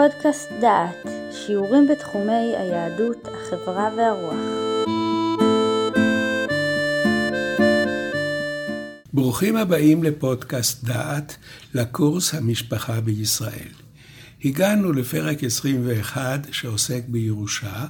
פודקאסט דעת, שיעורים בתחומי היהדות, החברה והרוח. ברוכים הבאים לפודקאסט דעת, לקורס המשפחה בישראל. הגענו לפרק 21 שעוסק בירושה,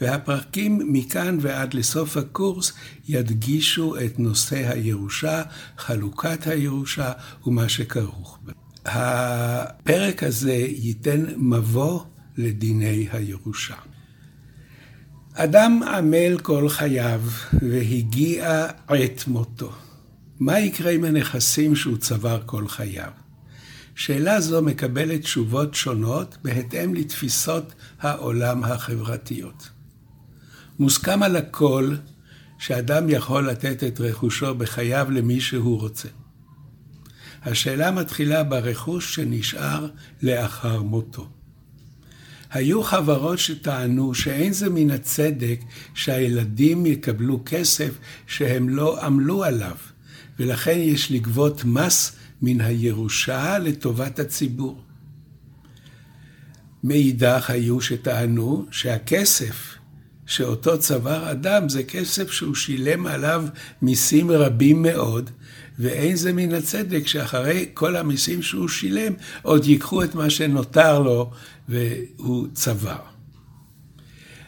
והפרקים מכאן ועד לסוף הקורס ידגישו את נושא הירושה, חלוקת הירושה ומה שכרוך בה. הפרק הזה ייתן מבוא לדיני הירושה. אדם עמל כל חייו והגיע עת מותו. מה יקרה עם הנכסים שהוא צבר כל חייו? שאלה זו מקבלת תשובות שונות בהתאם לתפיסות העולם החברתיות. מוסכם על הכל שאדם יכול לתת את רכושו בחייו למי שהוא רוצה. השאלה מתחילה ברכוש שנשאר לאחר מותו. היו חברות שטענו שאין זה מן הצדק שהילדים יקבלו כסף שהם לא עמלו עליו, ולכן יש לגבות מס מן הירושה לטובת הציבור. מאידך היו שטענו שהכסף שאותו צבר אדם זה כסף שהוא שילם עליו מיסים רבים מאוד, ואין זה מן הצדק שאחרי כל המיסים שהוא שילם, עוד ייקחו את מה שנותר לו והוא צבר.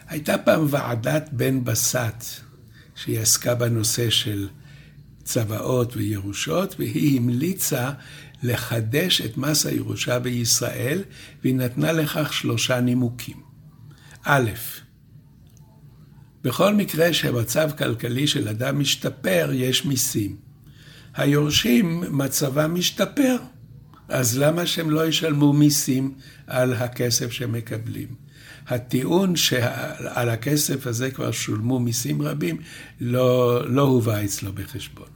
הייתה פעם ועדת בן בסט, שהיא עסקה בנושא של צוואות וירושות, והיא המליצה לחדש את מס הירושה בישראל, והיא נתנה לכך שלושה נימוקים. א', בכל מקרה שהמצב כלכלי של אדם משתפר, יש מיסים. היורשים, מצבם משתפר, אז למה שהם לא ישלמו מיסים על הכסף שהם מקבלים? הטיעון שעל הכסף הזה כבר שולמו מיסים רבים, לא, לא הובא אצלו בחשבון.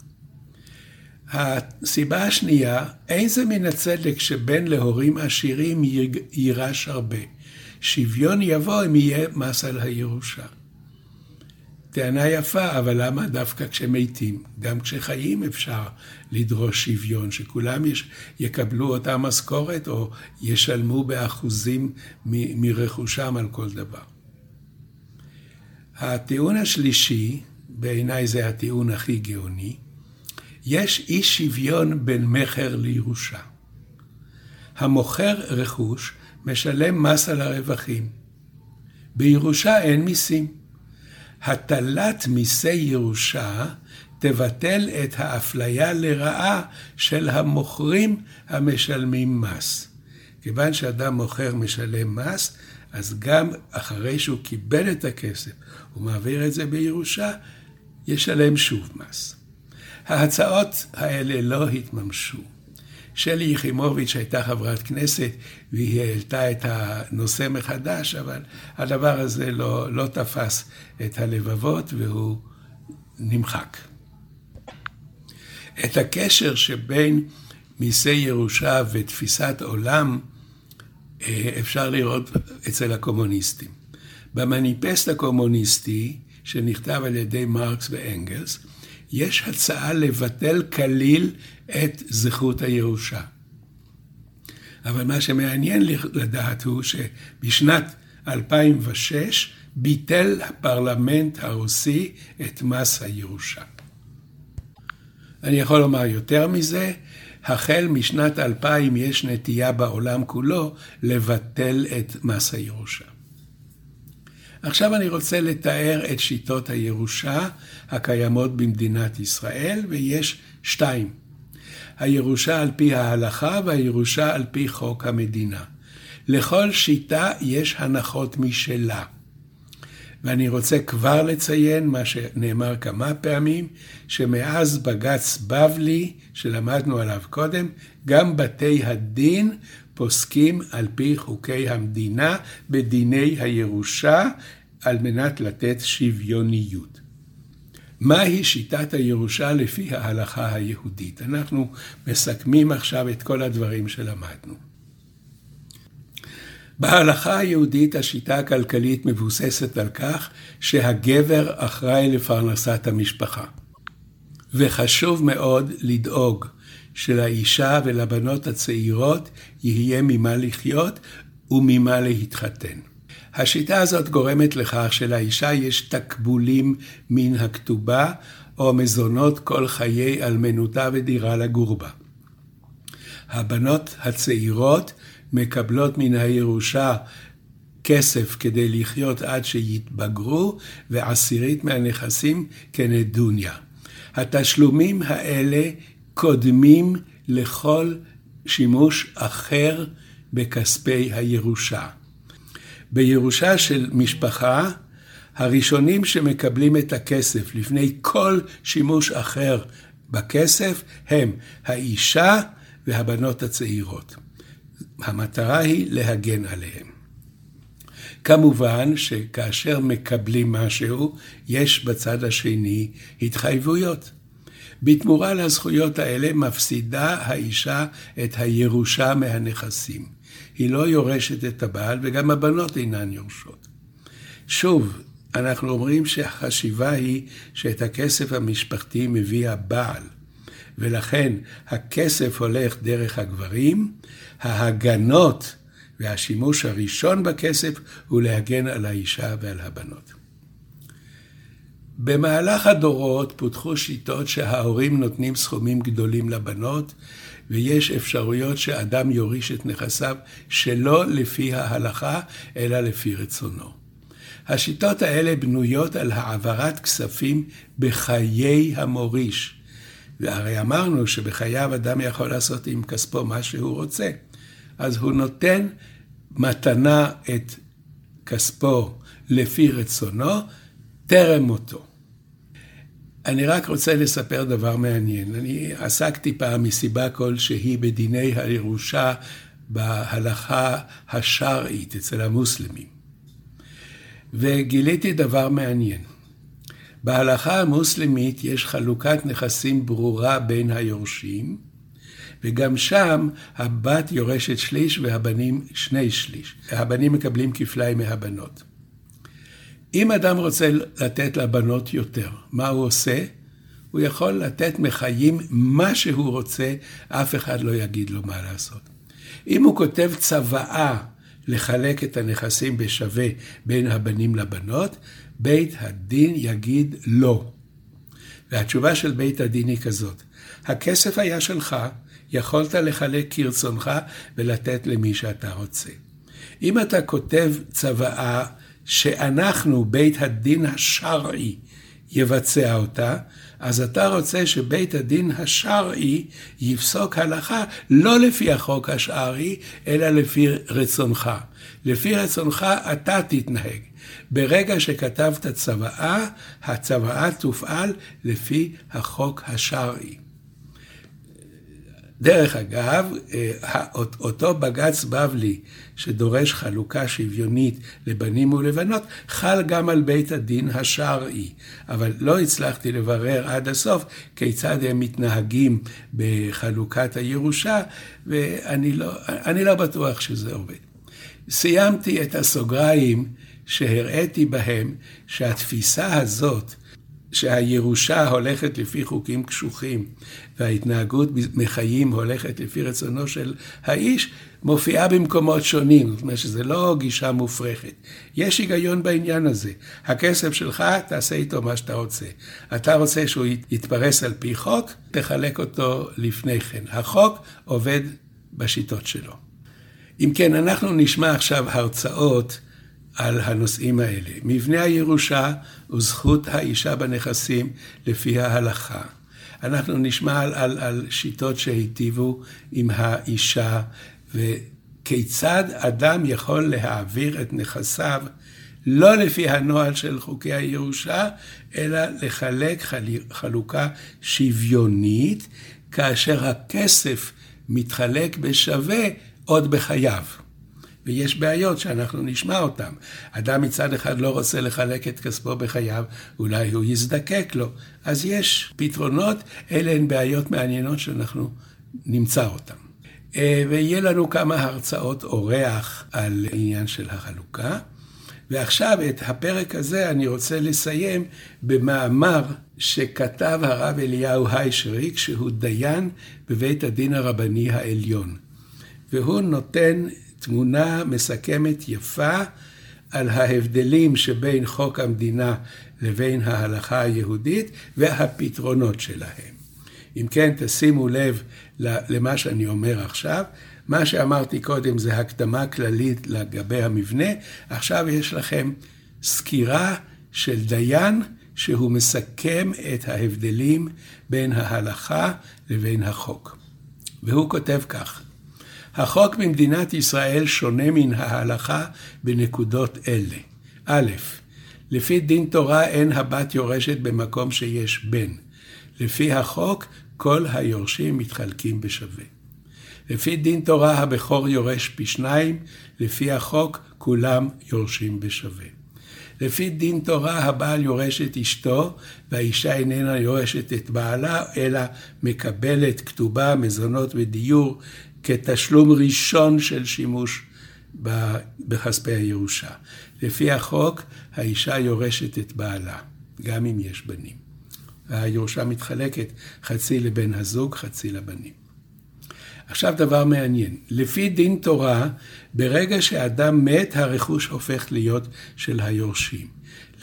הסיבה השנייה, אין זה מן הצדק שבן להורים עשירים יירש הרבה. שוויון יבוא אם יהיה מס על הירושה. טענה יפה, אבל למה דווקא כשמתים? גם כשחיים אפשר לדרוש שוויון, שכולם יש, יקבלו אותה משכורת או ישלמו באחוזים מ, מרכושם על כל דבר. הטיעון השלישי, בעיניי זה הטיעון הכי גאוני, יש אי שוויון בין מכר לירושה. המוכר רכוש משלם מס על הרווחים. בירושה אין מיסים. הטלת מיסי ירושה תבטל את האפליה לרעה של המוכרים המשלמים מס. כיוון שאדם מוכר משלם מס, אז גם אחרי שהוא קיבל את הכסף, הוא מעביר את זה בירושה, ישלם שוב מס. ההצעות האלה לא התממשו. שלי יחימוביץ' הייתה חברת כנסת והיא העלתה את הנושא מחדש, אבל הדבר הזה לא, לא תפס את הלבבות והוא נמחק. את הקשר שבין מיסי ירושה ותפיסת עולם אה, אפשר לראות אצל הקומוניסטים. במניפסט הקומוניסטי, שנכתב על ידי מרקס ואנגלס, יש הצעה לבטל כליל את זכות הירושה. אבל מה שמעניין לדעת הוא שבשנת 2006 ביטל הפרלמנט הרוסי את מס הירושה. אני יכול לומר יותר מזה, החל משנת 2000 יש נטייה בעולם כולו לבטל את מס הירושה. עכשיו אני רוצה לתאר את שיטות הירושה הקיימות במדינת ישראל, ויש שתיים. הירושה על פי ההלכה והירושה על פי חוק המדינה. לכל שיטה יש הנחות משלה. ואני רוצה כבר לציין מה שנאמר כמה פעמים, שמאז בג"ץ בבלי, שלמדנו עליו קודם, גם בתי הדין פוסקים על פי חוקי המדינה בדיני הירושה, על מנת לתת שוויוניות. מהי שיטת הירושה לפי ההלכה היהודית? אנחנו מסכמים עכשיו את כל הדברים שלמדנו. בהלכה היהודית השיטה הכלכלית מבוססת על כך שהגבר אחראי לפרנסת המשפחה. וחשוב מאוד לדאוג שלאישה ולבנות הצעירות יהיה ממה לחיות, וממה להתחתן. השיטה הזאת גורמת לכך שלאישה יש תקבולים מן הכתובה או מזונות כל חיי אלמנותה ודירה לגור בה. הבנות הצעירות מקבלות מן הירושה כסף כדי לחיות עד שיתבגרו, ועשירית מהנכסים כנדוניה. התשלומים האלה קודמים לכל שימוש אחר בכספי הירושה. בירושה של משפחה, הראשונים שמקבלים את הכסף לפני כל שימוש אחר בכסף הם האישה והבנות הצעירות. המטרה היא להגן עליהם. כמובן שכאשר מקבלים משהו, יש בצד השני התחייבויות. בתמורה לזכויות האלה מפסידה האישה את הירושה מהנכסים. היא לא יורשת את הבעל וגם הבנות אינן יורשות. שוב, אנחנו אומרים שהחשיבה היא שאת הכסף המשפחתי מביא הבעל, ולכן הכסף הולך דרך הגברים, ההגנות והשימוש הראשון בכסף הוא להגן על האישה ועל הבנות. במהלך הדורות פותחו שיטות שההורים נותנים סכומים גדולים לבנות, ויש אפשרויות שאדם יוריש את נכסיו שלא לפי ההלכה, אלא לפי רצונו. השיטות האלה בנויות על העברת כספים בחיי המוריש. והרי אמרנו שבחייו אדם יכול לעשות עם כספו מה שהוא רוצה. אז הוא נותן מתנה את כספו לפי רצונו, טרם מותו. אני רק רוצה לספר דבר מעניין. אני עסקתי פעם מסיבה כלשהי בדיני הירושה בהלכה השרעית אצל המוסלמים. וגיליתי דבר מעניין. בהלכה המוסלמית יש חלוקת נכסים ברורה בין היורשים, וגם שם הבת יורשת שליש והבנים שני שליש. הבנים מקבלים כפליים מהבנות. אם אדם רוצה לתת לבנות יותר, מה הוא עושה? הוא יכול לתת מחיים מה שהוא רוצה, אף אחד לא יגיד לו מה לעשות. אם הוא כותב צוואה לחלק את הנכסים בשווה בין הבנים לבנות, בית הדין יגיד לא. והתשובה של בית הדין היא כזאת, הכסף היה שלך, יכולת לחלק כרצונך ולתת למי שאתה רוצה. אם אתה כותב צוואה שאנחנו, בית הדין השרעי, יבצע אותה, אז אתה רוצה שבית הדין השרעי יפסוק הלכה לא לפי החוק השרעי, אלא לפי רצונך. לפי רצונך אתה תתנהג. ברגע שכתבת צוואה, הצוואה תופעל לפי החוק השרעי. דרך אגב, אה, אותו בג"ץ בבלי שדורש חלוקה שוויונית לבנים ולבנות, חל גם על בית הדין השרעי. אבל לא הצלחתי לברר עד הסוף כיצד הם מתנהגים בחלוקת הירושה, ואני לא, לא בטוח שזה עובד. סיימתי את הסוגריים שהראיתי בהם שהתפיסה הזאת שהירושה הולכת לפי חוקים קשוחים וההתנהגות מחיים הולכת לפי רצונו של האיש, מופיעה במקומות שונים. זאת אומרת שזה לא גישה מופרכת. יש היגיון בעניין הזה. הכסף שלך, תעשה איתו מה שאתה רוצה. אתה רוצה שהוא יתפרס על פי חוק, תחלק אותו לפני כן. החוק עובד בשיטות שלו. אם כן, אנחנו נשמע עכשיו הרצאות על הנושאים האלה. מבנה הירושה וזכות האישה בנכסים לפי ההלכה. אנחנו נשמע על, על, על שיטות שהיטיבו עם האישה וכיצד אדם יכול להעביר את נכסיו לא לפי הנוהל של חוקי הירושה, אלא לחלק חלוקה שוויונית, כאשר הכסף מתחלק בשווה עוד בחייו. ויש בעיות שאנחנו נשמע אותן. אדם מצד אחד לא רוצה לחלק את כספו בחייו, אולי הוא יזדקק לו. אז יש פתרונות, אלה הן בעיות מעניינות שאנחנו נמצא אותן. אה, ויהיה לנו כמה הרצאות אורח על עניין של החלוקה. ועכשיו את הפרק הזה אני רוצה לסיים במאמר שכתב הרב אליהו היישריק, שהוא דיין בבית הדין הרבני העליון. והוא נותן תמונה מסכמת יפה על ההבדלים שבין חוק המדינה לבין ההלכה היהודית והפתרונות שלהם. אם כן, תשימו לב למה שאני אומר עכשיו. מה שאמרתי קודם זה הקדמה כללית לגבי המבנה, עכשיו יש לכם סקירה של דיין שהוא מסכם את ההבדלים בין ההלכה לבין החוק. והוא כותב כך: החוק במדינת ישראל שונה מן ההלכה בנקודות אלה. א', לפי דין תורה אין הבת יורשת במקום שיש בן. לפי החוק, כל היורשים מתחלקים בשווה. לפי דין תורה הבכור יורש פי שניים, לפי החוק כולם יורשים בשווה. לפי דין תורה הבעל יורש את אשתו, והאישה איננה יורשת את בעלה, אלא מקבלת כתובה, מזונות ודיור כתשלום ראשון של שימוש בכספי הירושה. לפי החוק, האישה יורשת את בעלה, גם אם יש בנים. הירושה מתחלקת חצי לבן הזוג, חצי לבנים. עכשיו דבר מעניין, לפי דין תורה, ברגע שאדם מת, הרכוש הופך להיות של היורשים.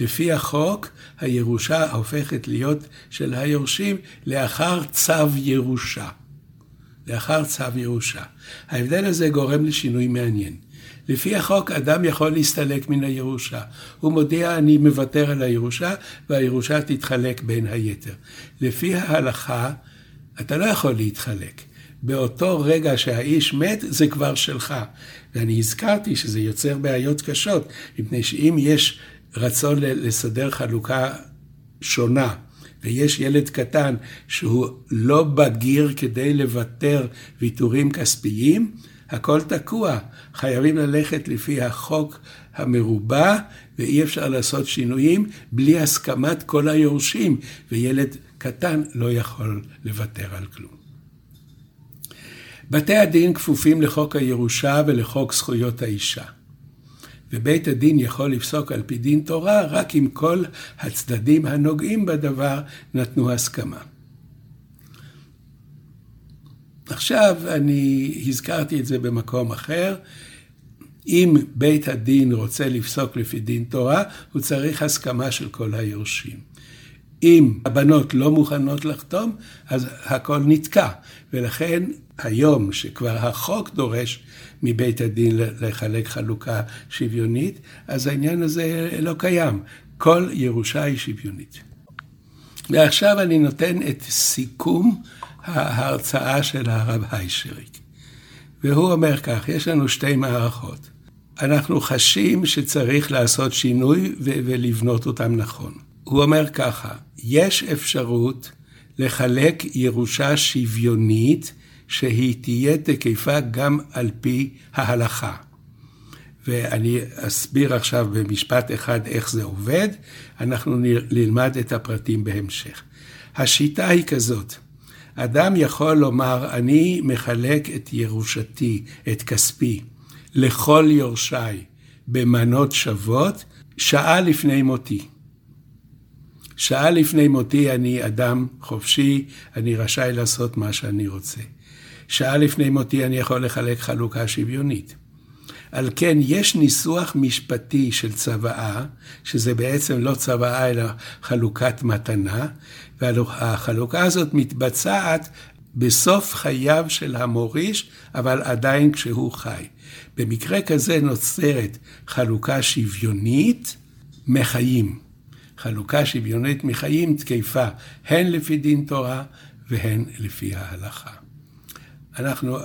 לפי החוק, הירושה הופכת להיות של היורשים לאחר צו ירושה. לאחר צו ירושה. ההבדל הזה גורם לשינוי מעניין. לפי החוק, אדם יכול להסתלק מן הירושה. הוא מודיע, אני מוותר על הירושה, והירושה תתחלק בין היתר. לפי ההלכה, אתה לא יכול להתחלק. באותו רגע שהאיש מת, זה כבר שלך. ואני הזכרתי שזה יוצר בעיות קשות, מפני שאם יש רצון לסדר חלוקה שונה, ויש ילד קטן שהוא לא בגיר כדי לוותר ויתורים כספיים, הכל תקוע. חייבים ללכת לפי החוק המרובע, ואי אפשר לעשות שינויים בלי הסכמת כל היורשים, וילד קטן לא יכול לוותר על כלום. בתי הדין כפופים לחוק הירושה ולחוק זכויות האישה. ובית הדין יכול לפסוק על פי דין תורה רק אם כל הצדדים הנוגעים בדבר נתנו הסכמה. עכשיו אני הזכרתי את זה במקום אחר. אם בית הדין רוצה לפסוק לפי דין תורה, הוא צריך הסכמה של כל היורשים. אם הבנות לא מוכנות לחתום, אז הכל נתקע. ולכן היום, שכבר החוק דורש מבית הדין לחלק חלוקה שוויונית, אז העניין הזה לא קיים. כל ירושה היא שוויונית. ועכשיו אני נותן את סיכום ההרצאה של הרב היישריק. והוא אומר כך, יש לנו שתי מערכות. אנחנו חשים שצריך לעשות שינוי ולבנות אותם נכון. הוא אומר ככה, יש אפשרות לחלק ירושה שוויונית שהיא תהיה תקפה גם על פי ההלכה. ואני אסביר עכשיו במשפט אחד איך זה עובד, אנחנו נלמד את הפרטים בהמשך. השיטה היא כזאת, אדם יכול לומר, אני מחלק את ירושתי, את כספי, לכל יורשיי במנות שוות, שעה לפני מותי. שעה לפני מותי אני אדם חופשי, אני רשאי לעשות מה שאני רוצה. שעה לפני מותי אני יכול לחלק חלוקה שוויונית. על כן יש ניסוח משפטי של צוואה, שזה בעצם לא צוואה אלא חלוקת מתנה, והחלוקה הזאת מתבצעת בסוף חייו של המוריש, אבל עדיין כשהוא חי. במקרה כזה נוצרת חלוקה שוויונית מחיים. חלוקה שוויונית מחיים תקפה הן לפי דין תורה והן לפי ההלכה. אנחנו אה,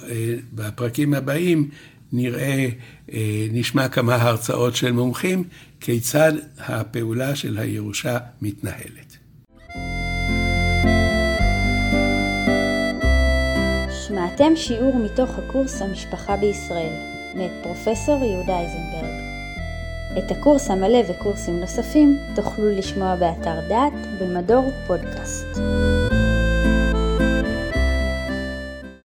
בפרקים הבאים נראה, אה, נשמע כמה הרצאות של מומחים, כיצד הפעולה של הירושה מתנהלת. שמעתם שיעור מתוך הקורס המשפחה בישראל, מאת פרופסור יהודה איזנברג. את הקורס המלא וקורסים נוספים תוכלו לשמוע באתר דעת במדור פודקאסט.